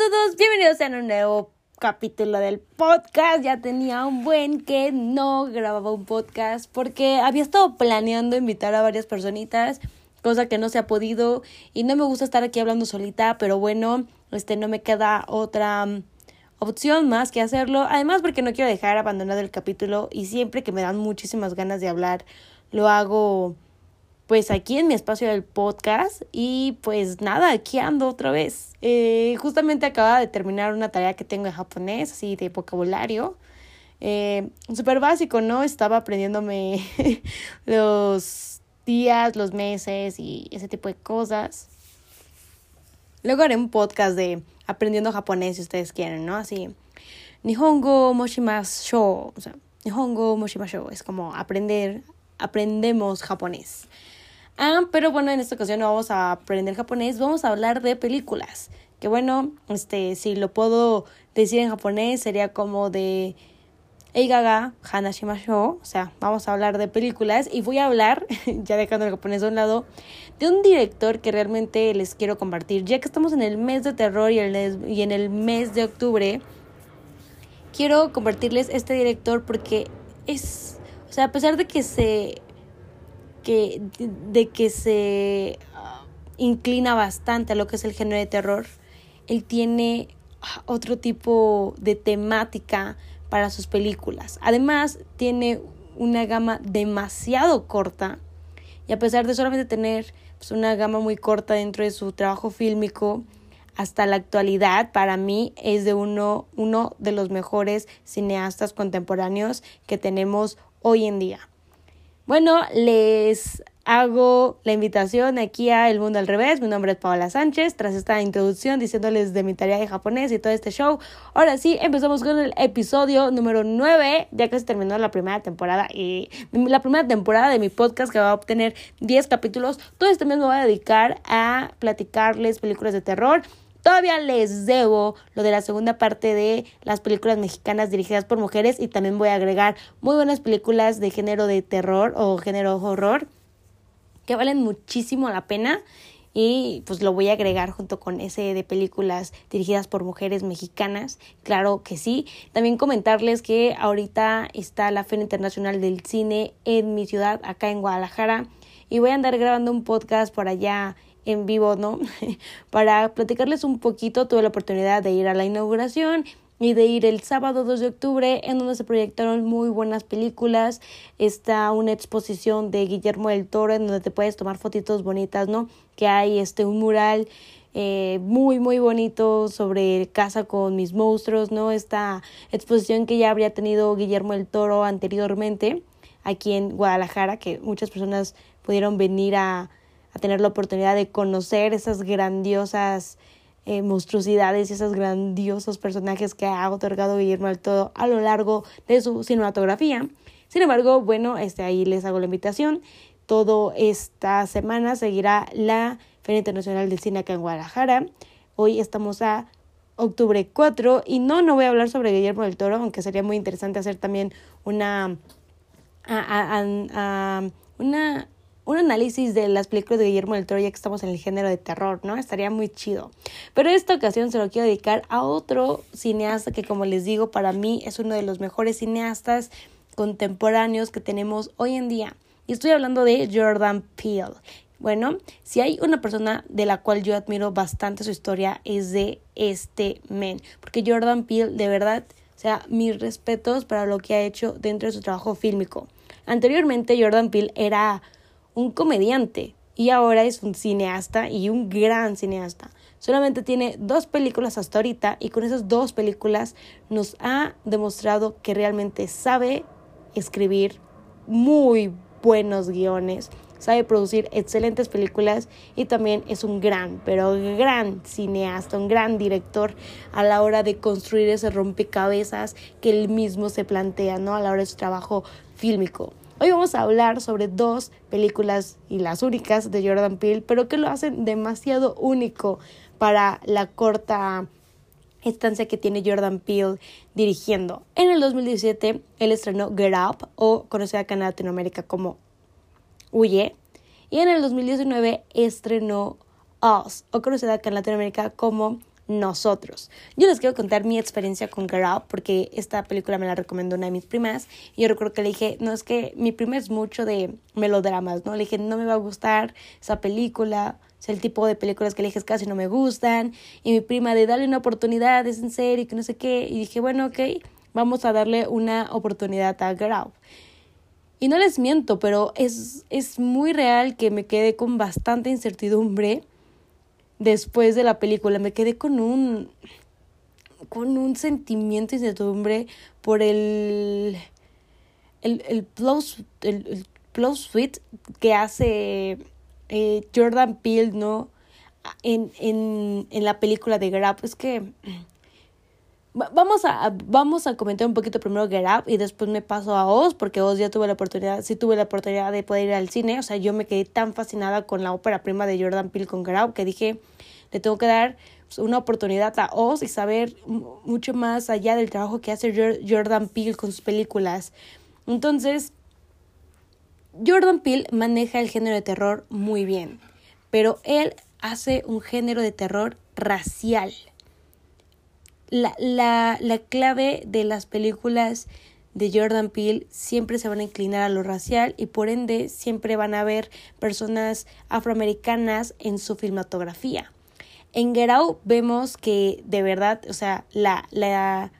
todos, bienvenidos a un nuevo capítulo del podcast. Ya tenía un buen que no grababa un podcast porque había estado planeando invitar a varias personitas, cosa que no se ha podido y no me gusta estar aquí hablando solita, pero bueno, este no me queda otra mm, opción más que hacerlo. Además porque no quiero dejar abandonado el capítulo y siempre que me dan muchísimas ganas de hablar, lo hago pues aquí en mi espacio del podcast y pues nada, aquí ando otra vez. Eh, justamente acaba de terminar una tarea que tengo de japonés, así de vocabulario. Eh, Súper básico, ¿no? Estaba aprendiéndome los días, los meses y ese tipo de cosas. Luego haré un podcast de aprendiendo japonés si ustedes quieren, ¿no? Así, Nihongo Moshimasho, o sea, Nihongo Moshimasho, es como aprender, aprendemos japonés. Ah, pero bueno, en esta ocasión no vamos a aprender japonés, vamos a hablar de películas. Que bueno, este, si lo puedo decir en japonés, sería como de Eigaga Hanashimashou. O sea, vamos a hablar de películas y voy a hablar, ya dejando el japonés de un lado, de un director que realmente les quiero compartir. Ya que estamos en el mes de terror y en el mes de octubre, quiero compartirles este director porque es, o sea, a pesar de que se que, de que se ah, inclina bastante a lo que es el género de terror. Él tiene ah, otro tipo de temática para sus películas. Además, tiene una gama demasiado corta y a pesar de solamente tener pues, una gama muy corta dentro de su trabajo fílmico, hasta la actualidad para mí es de uno, uno de los mejores cineastas contemporáneos que tenemos hoy en día. Bueno, les hago la invitación aquí a El Mundo al Revés. Mi nombre es Paola Sánchez. Tras esta introducción diciéndoles de mi tarea de japonés y todo este show, ahora sí, empezamos con el episodio número 9, ya que se terminó la primera temporada y la primera temporada de mi podcast que va a obtener 10 capítulos. Todo este mes me voy a dedicar a platicarles películas de terror Todavía les debo lo de la segunda parte de las películas mexicanas dirigidas por mujeres y también voy a agregar muy buenas películas de género de terror o género horror que valen muchísimo la pena y pues lo voy a agregar junto con ese de películas dirigidas por mujeres mexicanas, claro que sí. También comentarles que ahorita está la Feria Internacional del Cine en mi ciudad, acá en Guadalajara, y voy a andar grabando un podcast por allá en vivo, ¿no? Para platicarles un poquito, tuve la oportunidad de ir a la inauguración y de ir el sábado 2 de octubre en donde se proyectaron muy buenas películas. Está una exposición de Guillermo del Toro en donde te puedes tomar fotitos bonitas, ¿no? Que hay este un mural eh, muy muy bonito sobre Casa con mis monstruos, ¿no? Esta exposición que ya habría tenido Guillermo del Toro anteriormente aquí en Guadalajara, que muchas personas pudieron venir a, a tener la oportunidad de conocer esas grandiosas eh, monstruosidades y esos grandiosos personajes que ha otorgado Guillermo del Todo a lo largo de su cinematografía. Sin embargo, bueno, este, ahí les hago la invitación. Todo esta semana seguirá la Feria Internacional del Cine acá en Guadalajara. Hoy estamos a octubre 4 y no, no voy a hablar sobre Guillermo del Toro, aunque sería muy interesante hacer también una, una un análisis de las películas de Guillermo del Toro ya que estamos en el género de terror, ¿no? Estaría muy chido. Pero en esta ocasión se lo quiero dedicar a otro cineasta que como les digo para mí es uno de los mejores cineastas contemporáneos que tenemos hoy en día. Y estoy hablando de Jordan Peele. Bueno, si hay una persona de la cual yo admiro bastante su historia es de este men, porque Jordan Peele de verdad, o sea, mis respetos para lo que ha hecho dentro de su trabajo fílmico. Anteriormente Jordan Peele era un comediante y ahora es un cineasta y un gran cineasta. Solamente tiene dos películas hasta ahorita y con esas dos películas nos ha demostrado que realmente sabe escribir muy buenos guiones, sabe producir excelentes películas y también es un gran, pero gran cineasta, un gran director a la hora de construir ese rompecabezas que él mismo se plantea, ¿no? A la hora de su trabajo fílmico. Hoy vamos a hablar sobre dos películas y las únicas de Jordan Peele, pero que lo hacen demasiado único para la corta estancia que tiene Jordan Peele dirigiendo. En el 2017 él estrenó Get Up o conocida acá en Latinoamérica como Huye y en el 2019 estrenó Us o conocida acá en Latinoamérica como nosotros. Yo les quiero contar mi experiencia con Get Out porque esta película me la recomendó una de mis primas y yo recuerdo que le dije, no es que mi prima es mucho de melodramas, ¿no? Le dije, no me va a gustar esa película, es el tipo de películas que dije casi no me gustan y mi prima de darle una oportunidad, es en serio, que no sé qué y dije, bueno, ok, vamos a darle una oportunidad a Get Out. Y no les miento, pero es, es muy real que me quedé con bastante incertidumbre después de la película. Me quedé con un con un sentimiento de incertidumbre por el el, el plus el, el plus que hace eh, Jordan Peele, ¿no? En, en, en la película de Grab. Es que Vamos a, vamos a comentar un poquito primero Get y después me paso a Oz, porque Oz ya tuve la oportunidad, sí tuve la oportunidad de poder ir al cine. O sea, yo me quedé tan fascinada con la ópera prima de Jordan Peele con Get que dije, le tengo que dar una oportunidad a Oz y saber mucho más allá del trabajo que hace Jordan Peele con sus películas. Entonces, Jordan Peele maneja el género de terror muy bien, pero él hace un género de terror racial la, la, la clave de las películas de Jordan Peele siempre se van a inclinar a lo racial y por ende siempre van a haber personas afroamericanas en su filmatografía. En Get vemos que de verdad, o sea, la, la,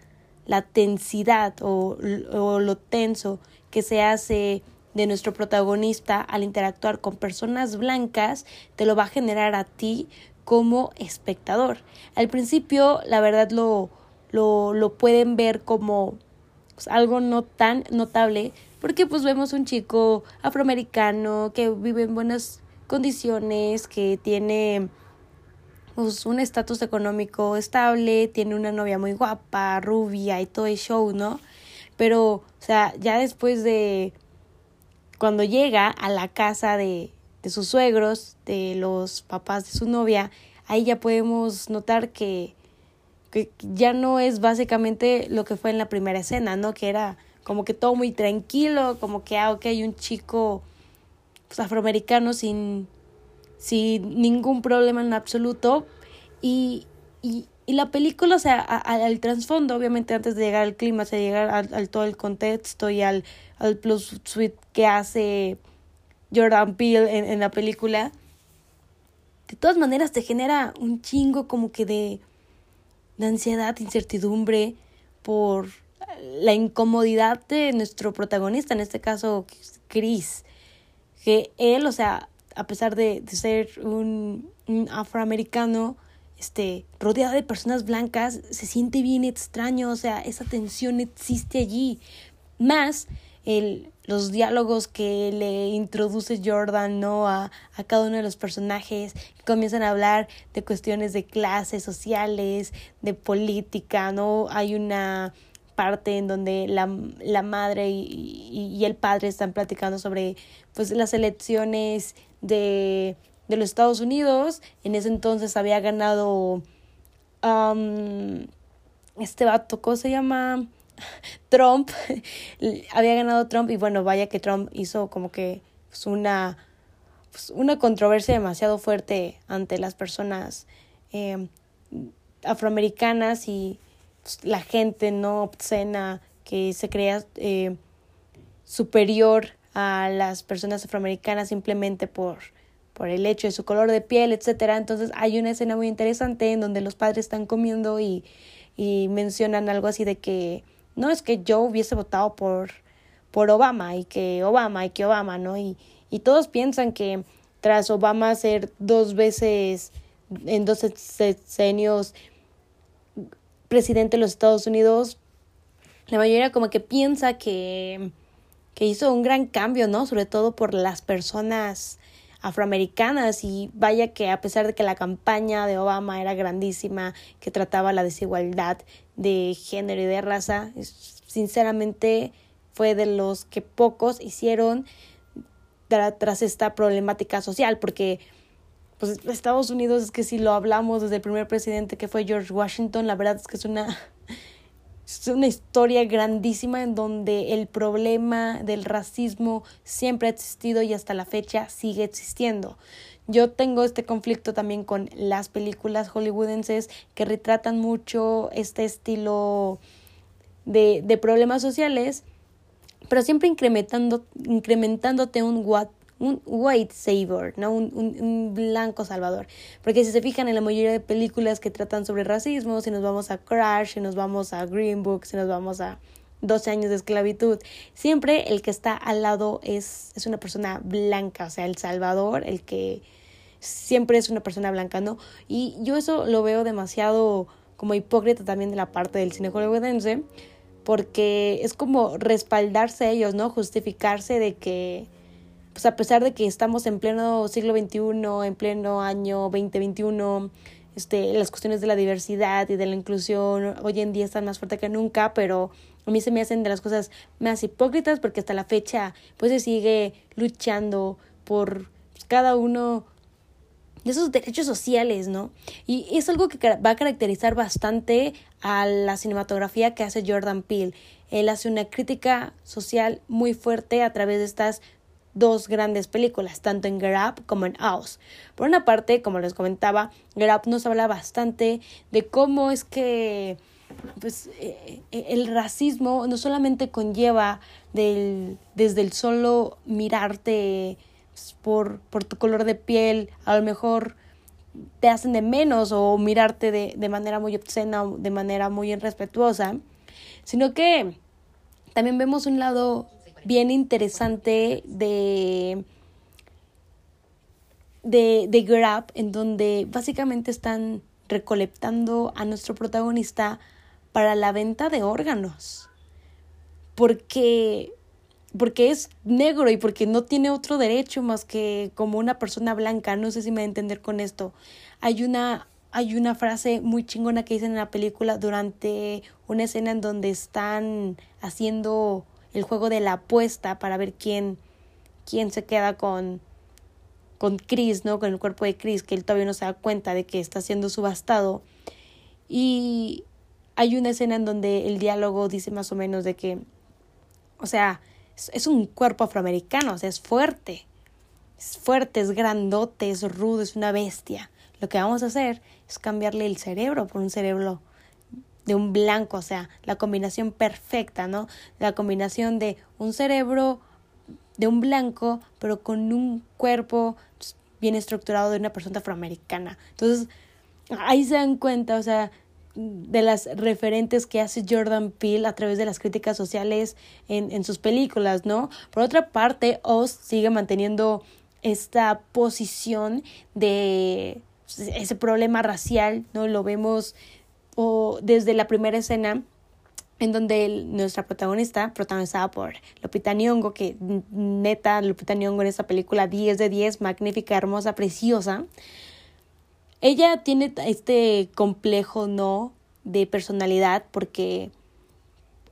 la tensidad o, o lo tenso que se hace de nuestro protagonista al interactuar con personas blancas te lo va a generar a ti como espectador. Al principio, la verdad, lo, lo, lo pueden ver como pues, algo no tan notable, porque pues vemos un chico afroamericano que vive en buenas condiciones, que tiene pues, un estatus económico estable, tiene una novia muy guapa, rubia y todo el show, ¿no? Pero, o sea, ya después de cuando llega a la casa de, de sus suegros, de los papás de su novia, ahí ya podemos notar que, que ya no es básicamente lo que fue en la primera escena, ¿no? Que era como que todo muy tranquilo, como que, ah, ok, hay un chico pues, afroamericano sin, sin ningún problema en absoluto. Y, y, y la película, o sea, al trasfondo, obviamente antes de llegar al clima, o sea, llegar al, al, todo el contexto y al, al plus suite que hace Jordan Peele en, en la película, de todas maneras te genera un chingo como que de, de ansiedad, incertidumbre por la incomodidad de nuestro protagonista, en este caso Chris, que él, o sea, a pesar de, de ser un, un, afroamericano, este, rodeado de personas blancas, se siente bien extraño, o sea, esa tensión existe allí. Más el, los diálogos que le introduce Jordan ¿no? a, a cada uno de los personajes, comienzan a hablar de cuestiones de clases sociales, de política, ¿no? Hay una parte en donde la, la madre y, y, el padre están platicando sobre pues las elecciones de, de los Estados Unidos. En ese entonces había ganado um, este vato, ¿cómo se llama? Trump, había ganado Trump y bueno, vaya que Trump hizo como que pues, una, pues, una controversia demasiado fuerte ante las personas eh, afroamericanas y pues, la gente no obscena que se crea eh, superior a las personas afroamericanas simplemente por por el hecho de su color de piel, etcétera. Entonces hay una escena muy interesante en donde los padres están comiendo y, y mencionan algo así de que no es que yo hubiese votado por, por Obama y que Obama y que Obama, ¿no? Y, y todos piensan que tras Obama ser dos veces en dos sexenios presidente de los Estados Unidos, la mayoría como que piensa que, que hizo un gran cambio, ¿no? Sobre todo por las personas afroamericanas y vaya que a pesar de que la campaña de Obama era grandísima, que trataba la desigualdad de género y de raza, sinceramente fue de los que pocos hicieron tras esta problemática social, porque pues Estados Unidos es que si lo hablamos desde el primer presidente que fue George Washington, la verdad es que es una es una historia grandísima en donde el problema del racismo siempre ha existido y hasta la fecha sigue existiendo. Yo tengo este conflicto también con las películas hollywoodenses que retratan mucho este estilo de, de problemas sociales, pero siempre incrementando, incrementándote un what un white savior, ¿no? Un, un, blanco salvador. Porque si se fijan en la mayoría de películas que tratan sobre racismo, si nos vamos a Crash, si nos vamos a Green Book, si nos vamos a 12 años de esclavitud, siempre el que está al lado es, es una persona blanca, o sea, el salvador, el que siempre es una persona blanca, ¿no? Y yo eso lo veo demasiado como hipócrita también de la parte del cine hollywoodense, porque es como respaldarse a ellos, ¿no? Justificarse de que pues a pesar de que estamos en pleno siglo XXI, en pleno año 2021, este, las cuestiones de la diversidad y de la inclusión hoy en día están más fuertes que nunca, pero a mí se me hacen de las cosas más hipócritas porque hasta la fecha pues se sigue luchando por cada uno de esos derechos sociales, ¿no? Y es algo que va a caracterizar bastante a la cinematografía que hace Jordan Peele. Él hace una crítica social muy fuerte a través de estas dos grandes películas, tanto en Get como en House. Por una parte, como les comentaba, Get nos habla bastante de cómo es que pues, eh, eh, el racismo no solamente conlleva del, desde el solo mirarte pues, por, por tu color de piel, a lo mejor te hacen de menos o mirarte de, de manera muy obscena o de manera muy irrespetuosa, sino que también vemos un lado bien interesante de, de, de Grab, en donde básicamente están recolectando a nuestro protagonista para la venta de órganos. Porque, porque es negro y porque no tiene otro derecho más que como una persona blanca. No sé si me va a entender con esto. Hay una, hay una frase muy chingona que dicen en la película durante una escena en donde están haciendo el juego de la apuesta para ver quién, quién se queda con, con Chris, ¿no? Con el cuerpo de Chris, que él todavía no se da cuenta de que está siendo subastado. Y hay una escena en donde el diálogo dice más o menos de que, o sea, es, es un cuerpo afroamericano, o sea, es fuerte. Es fuerte, es grandote, es rudo, es una bestia. Lo que vamos a hacer es cambiarle el cerebro por un cerebro de un blanco, o sea, la combinación perfecta, ¿no? La combinación de un cerebro de un blanco, pero con un cuerpo bien estructurado de una persona afroamericana. Entonces, ahí se dan cuenta, o sea, de las referentes que hace Jordan Peele a través de las críticas sociales en, en sus películas, ¿no? Por otra parte, Oz sigue manteniendo esta posición de ese problema racial, ¿no? Lo vemos o desde la primera escena en donde nuestra protagonista, protagonizada por Lupita Nyong'o, que neta Lupita Nyong'o en esta película 10 de 10, magnífica, hermosa, preciosa, ella tiene este complejo, ¿no?, de personalidad porque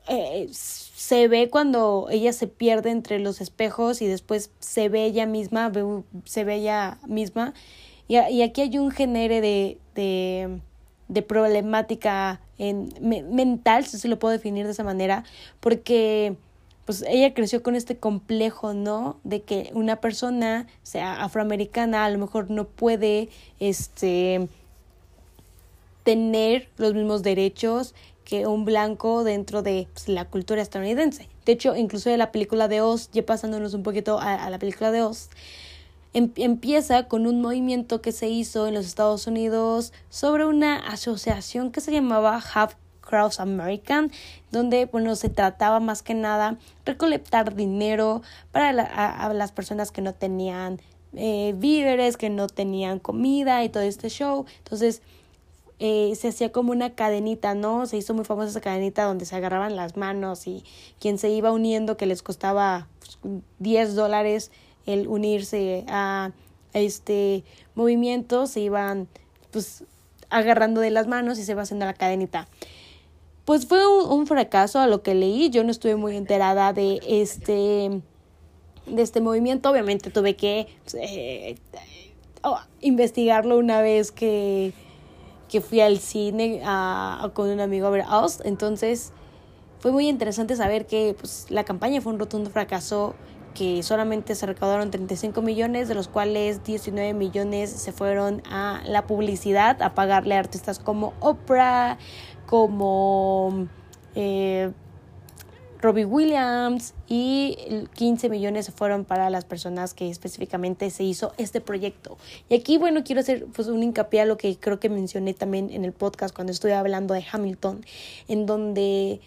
eh, se ve cuando ella se pierde entre los espejos y después se ve ella misma, se ve ella misma. Y, y aquí hay un género de, de de problemática en, mental, si se lo puedo definir de esa manera, porque pues ella creció con este complejo, ¿no? De que una persona, sea afroamericana, a lo mejor no puede, este, tener los mismos derechos que un blanco dentro de pues, la cultura estadounidense. De hecho, incluso de la película de Oz, ya pasándonos un poquito a, la película de Oz, empieza con un movimiento que se hizo en los Estados Unidos sobre una asociación que se llamaba Half Cross American, donde bueno, se trataba más que nada recolectar dinero para a, las personas que no tenían eh, víveres, que no tenían comida y todo este show. Entonces, eh, se hacía como una cadenita, ¿no? Se hizo muy famosa esa cadenita donde se agarraban las manos y quien se iba uniendo que les costaba 10 pues, dólares el unirse a, este movimiento, se iban pues agarrando de las manos y se iba haciendo la cadenita. Pues fue un, fracaso a lo que leí, yo no estuve muy enterada de este de este movimiento, obviamente tuve que eh, oh, investigarlo una vez que, que fui al cine a, con un amigo a ver Oz, entonces fue muy interesante saber que pues, la campaña fue un rotundo fracaso, que solamente se recaudaron 35 millones, de los cuales 19 millones se fueron a la publicidad, a pagarle a artistas como Oprah, como eh, Robbie Williams y 15 millones se fueron para las personas que específicamente se hizo este proyecto. Y aquí, bueno, quiero hacer pues un hincapié a lo que creo que mencioné también en el podcast cuando estuve hablando de Hamilton, en donde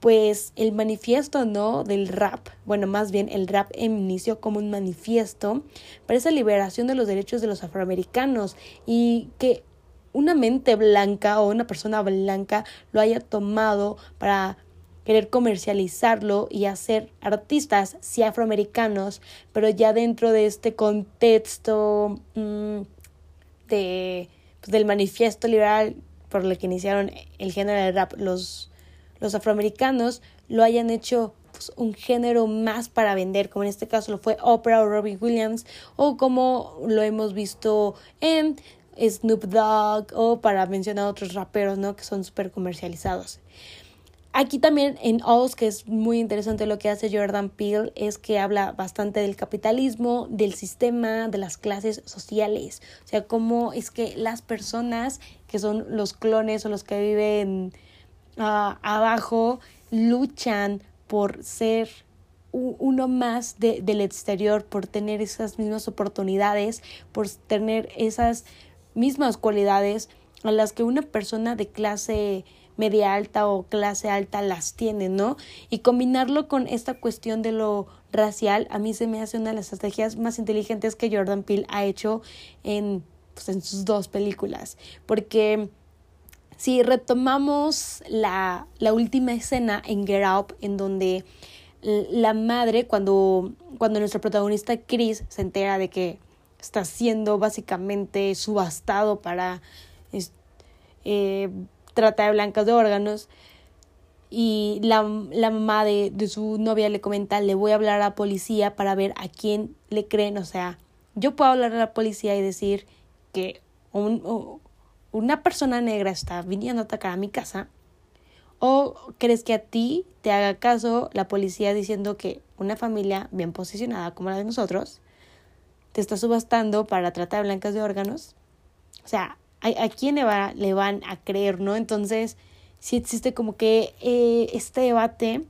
pues el manifiesto, ¿no? Del rap, bueno, más bien el rap inició como un manifiesto para esa liberación de los derechos de los afroamericanos y que una mente blanca o una persona blanca lo haya tomado para querer comercializarlo y hacer artistas, sí afroamericanos, pero ya dentro de este contexto mm, de, pues, del manifiesto liberal por el que iniciaron el género del rap los, los afroamericanos, lo hayan hecho pues, un género más para vender, como en este caso lo fue Oprah o Robbie Williams, o como lo hemos visto en Snoop Dogg, o para mencionar otros raperos, ¿no? Que son súper comercializados. Aquí también en Oz, que es muy interesante lo que hace Jordan Peele, es que habla bastante del capitalismo, del sistema, de las clases sociales. O sea, cómo es que las personas que son los clones o los que viven abajo luchan por ser uno más de, del exterior, por tener esas mismas oportunidades, por tener esas mismas cualidades a las que una persona de clase media alta o clase alta las tiene, ¿no? Y combinarlo con esta cuestión de lo racial, a mí se me hace una de las estrategias más inteligentes que Jordan Peele ha hecho en, pues, en sus dos películas, porque si retomamos la, la última escena en Get Up, en donde la madre, cuando, cuando nuestro protagonista Chris se entera de que está siendo básicamente subastado para eh, trata de blancas de órganos y la, la mamá de, de, su novia le comenta, le voy a hablar a la policía para ver a quién le creen. O sea, yo puedo hablar a la policía y decir que un, una persona negra está viniendo a atacar a mi casa. ¿O crees que a ti te haga caso la policía diciendo que una familia bien posicionada como la de nosotros te está subastando para tratar blancas de órganos? O sea, a, quién le van a creer, ¿no? Entonces, sí existe como que eh, este debate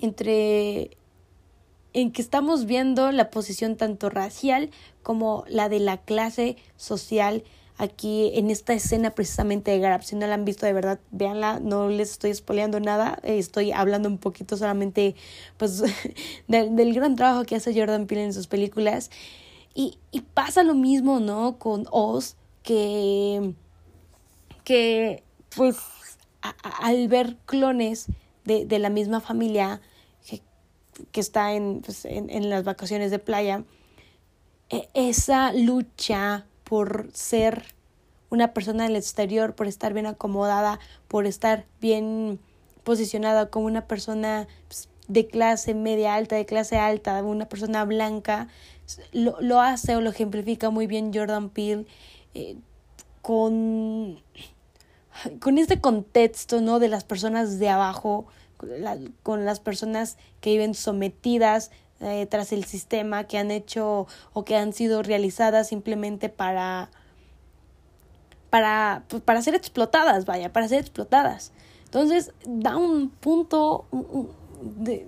entre en que estamos viendo la posición tanto racial como la de la clase social aquí en esta escena precisamente de Garab. Si no la han visto de verdad, véanla, no les estoy spoileando nada, estoy hablando un poquito solamente pues del, del gran trabajo que hace Jordan Peele en sus películas. Y, y pasa lo mismo, ¿no? Con Oz, que, que pues al ver clones de, de, la misma familia que, que está en, pues, en, en, las vacaciones de playa, e, esa lucha por ser una persona del exterior, por estar bien acomodada, por estar bien posicionada como una persona pues, de clase media alta, de clase alta, una persona blanca, lo, lo hace o lo ejemplifica muy bien Jordan Peele eh, con, con este contexto, ¿no? De las personas de abajo, con las personas que viven sometidas eh, tras el sistema, que han hecho o que han sido realizadas simplemente para, para, pues, para ser explotadas, vaya, para ser explotadas. Entonces, da un punto, un,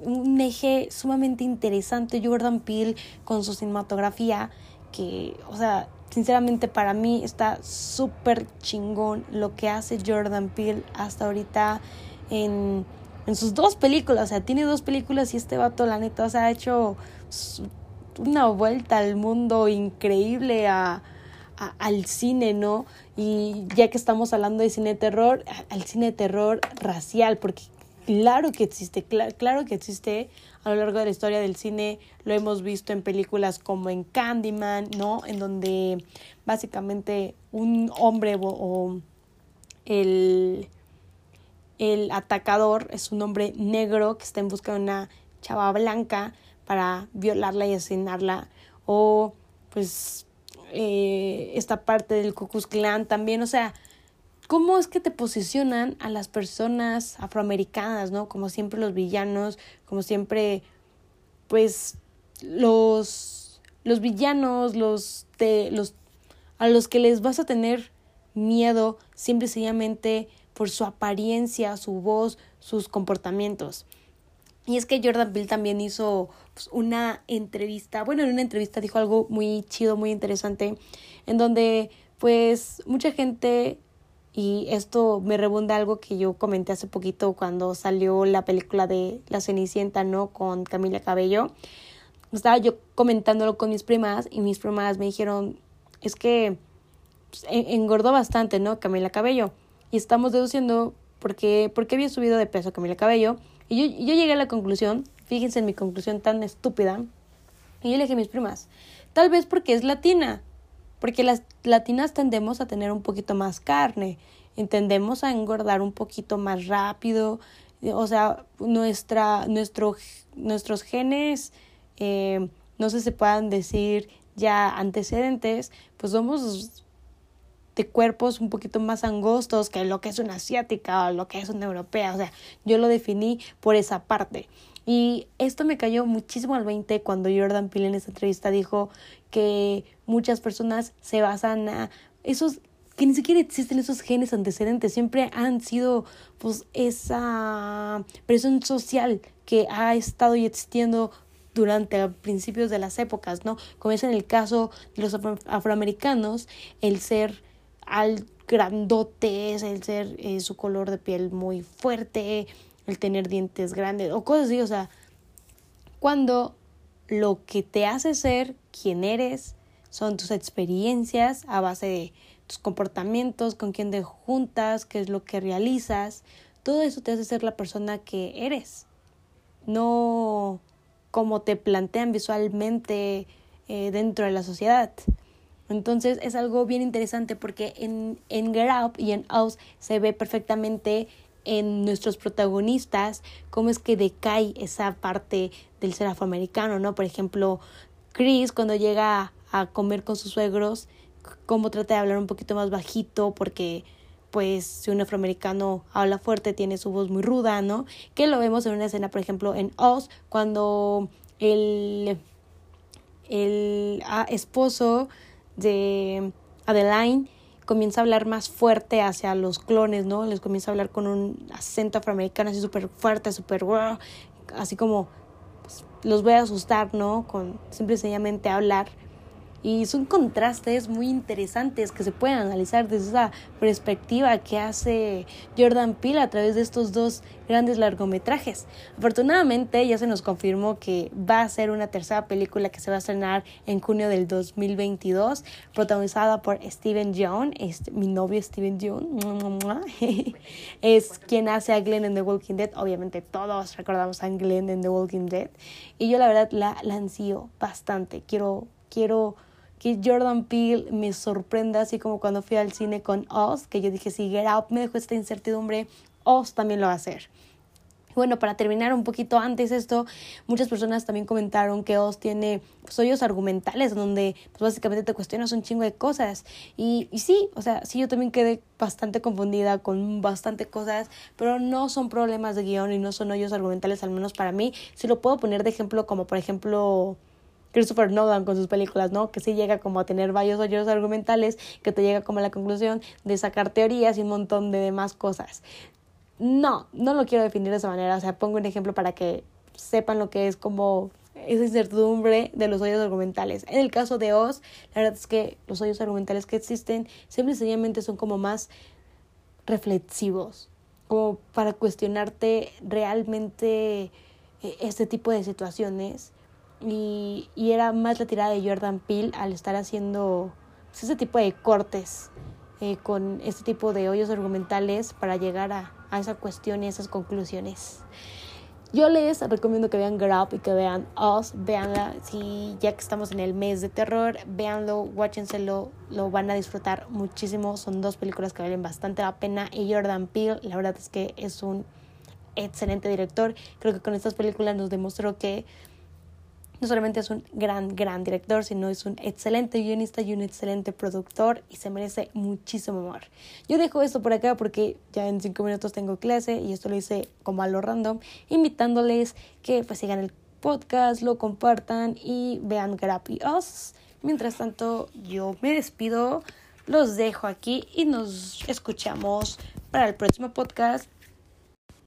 un eje sumamente interesante Jordan Peele con su cinematografía, que, o sea, sinceramente para mí está súper chingón lo que hace Jordan Peele hasta ahorita en, en, sus dos películas. O sea, tiene dos películas y este vato, la neta, o sea, ha hecho una vuelta al mundo increíble a, a, al cine, ¿no? Y ya que estamos hablando de cine de terror, al cine de terror racial, porque claro que existe, claro que existe a lo largo de la historia del cine, lo hemos visto en películas como en Candyman, ¿no? En donde básicamente un hombre o, el, el atacador es un hombre negro que está en busca de una chava blanca para violarla y asesinarla o pues eh, esta parte del Ku Klux Klan también, o sea, cómo es que te posicionan a las personas afroamericanas, ¿no? Como siempre los villanos, como siempre, pues, los, los villanos, los, de, los, a los que les vas a tener miedo, simple y sencillamente por su apariencia, su voz, sus comportamientos. Y es que Jordan Peele también hizo pues, una entrevista, bueno, en una entrevista dijo algo muy chido, muy interesante, en donde pues mucha gente, y esto me rebunda algo que yo comenté hace poquito cuando salió la película de La Cenicienta, ¿no? Con Camila Cabello. Estaba yo comentándolo con mis primas y mis primas me dijeron, es que pues, engordó bastante, ¿no? Camila Cabello. Y estamos deduciendo por qué, por qué había subido de peso Camila Cabello. Y yo, yo llegué a la conclusión, fíjense en mi conclusión tan estúpida, y yo le dije a mis primas, tal vez porque es latina, porque las latinas tendemos a tener un poquito más carne, tendemos a engordar un poquito más rápido, o sea, nuestra, nuestro, nuestros genes, eh, no sé si se puedan decir ya antecedentes, pues somos cuerpos un poquito más angostos que lo que es una asiática o lo que es una europea. O sea, yo lo definí por esa parte. Y esto me cayó muchísimo al 20 cuando Jordan Peele en esta entrevista dijo que muchas personas se basan a esos que ni siquiera existen esos genes antecedentes, siempre han sido pues esa presión social que ha estado y existiendo durante principios de las épocas, ¿no? Como es en el caso de los afroamericanos, el ser al grandotes, el ser eh, su color de piel muy fuerte, el tener dientes grandes o cosas así, o sea, cuando lo que te hace ser quien eres son tus experiencias a base de tus comportamientos, con quién te juntas, qué es lo que realizas, todo eso te hace ser la persona que eres, no como te plantean visualmente eh, dentro de la sociedad. Entonces es algo bien interesante porque en, en Get y en Us se ve perfectamente en nuestros protagonistas cómo es que decae esa parte del ser afroamericano, ¿no? Por ejemplo, Chris cuando llega a comer con sus suegros, cómo trata de hablar un poquito más bajito porque pues si un afroamericano habla fuerte tiene su voz muy ruda, ¿no? Que lo vemos en una escena, por ejemplo, en Oz, cuando el, el ah, esposo de Adeline comienza a hablar más fuerte hacia los clones, ¿no? Les comienza a hablar con un acento afroamericano así súper fuerte, súper así como pues, los voy a asustar, ¿no? Con simple y sencillamente hablar y son contrastes muy interesantes que se pueden analizar desde esa perspectiva que hace Jordan Peele a través de estos dos grandes largometrajes. Afortunadamente ya se nos confirmó que va a ser una tercera película que se va a estrenar en junio del 2022, protagonizada por Steven Yeun, este, mi novio Steven Yeun, es quien hace a Glenn en The Walking Dead. Obviamente todos recordamos a Glenn en The Walking Dead. Y yo la verdad la, la ansío bastante. Quiero, quiero que Jordan Peele me sorprenda, así como cuando fui al cine con Oz, que yo dije, si Get Out me dejó esta incertidumbre, Oz también lo va a hacer. Bueno, para terminar un poquito antes esto, muchas personas también comentaron que Oz tiene pues, hoyos argumentales donde pues, básicamente te cuestionas un chingo de cosas. Y, y sí, o sea, sí yo también quedé bastante confundida con bastante cosas, pero no son problemas de guion y no son hoyos argumentales, al menos para mí. Si lo puedo poner de ejemplo como por ejemplo Christopher Nolan con sus películas, ¿no? Que sí llega como a tener varios hoyos argumentales, que te llega como a la conclusión de sacar teorías y un montón de demás cosas. No, no lo quiero definir de esa manera, o sea, pongo un ejemplo para que sepan lo que es como esa incertidumbre de los hoyos argumentales. En el caso de Oz, la verdad es que los hoyos argumentales que existen simple y sencillamente son como más reflexivos, como para cuestionarte realmente eh, este tipo de situaciones y, y era más la tirada de Jordan Peele al estar haciendo pues, ese tipo de cortes eh, con este tipo de hoyos argumentales para llegar a, a esa cuestión y esas conclusiones. Yo les recomiendo que vean Grab y que vean Us, véanla, si ya que estamos en el mes de terror, véanlo, watchenselo, lo van a disfrutar muchísimo, son dos películas que valen bastante la pena y Jordan Peele, la verdad es que es un excelente director, creo que con estas películas nos demostró que no solamente es un gran, gran director, sino es un excelente guionista y un excelente productor y se merece muchísimo amor. Yo dejo esto por acá porque ya en cinco minutos tengo clase y esto lo hice como a lo random, invitándoles que pues sigan el podcast, lo compartan y vean Grappy Us. Mientras tanto, yo me despido, los dejo aquí y nos escuchamos para el próximo podcast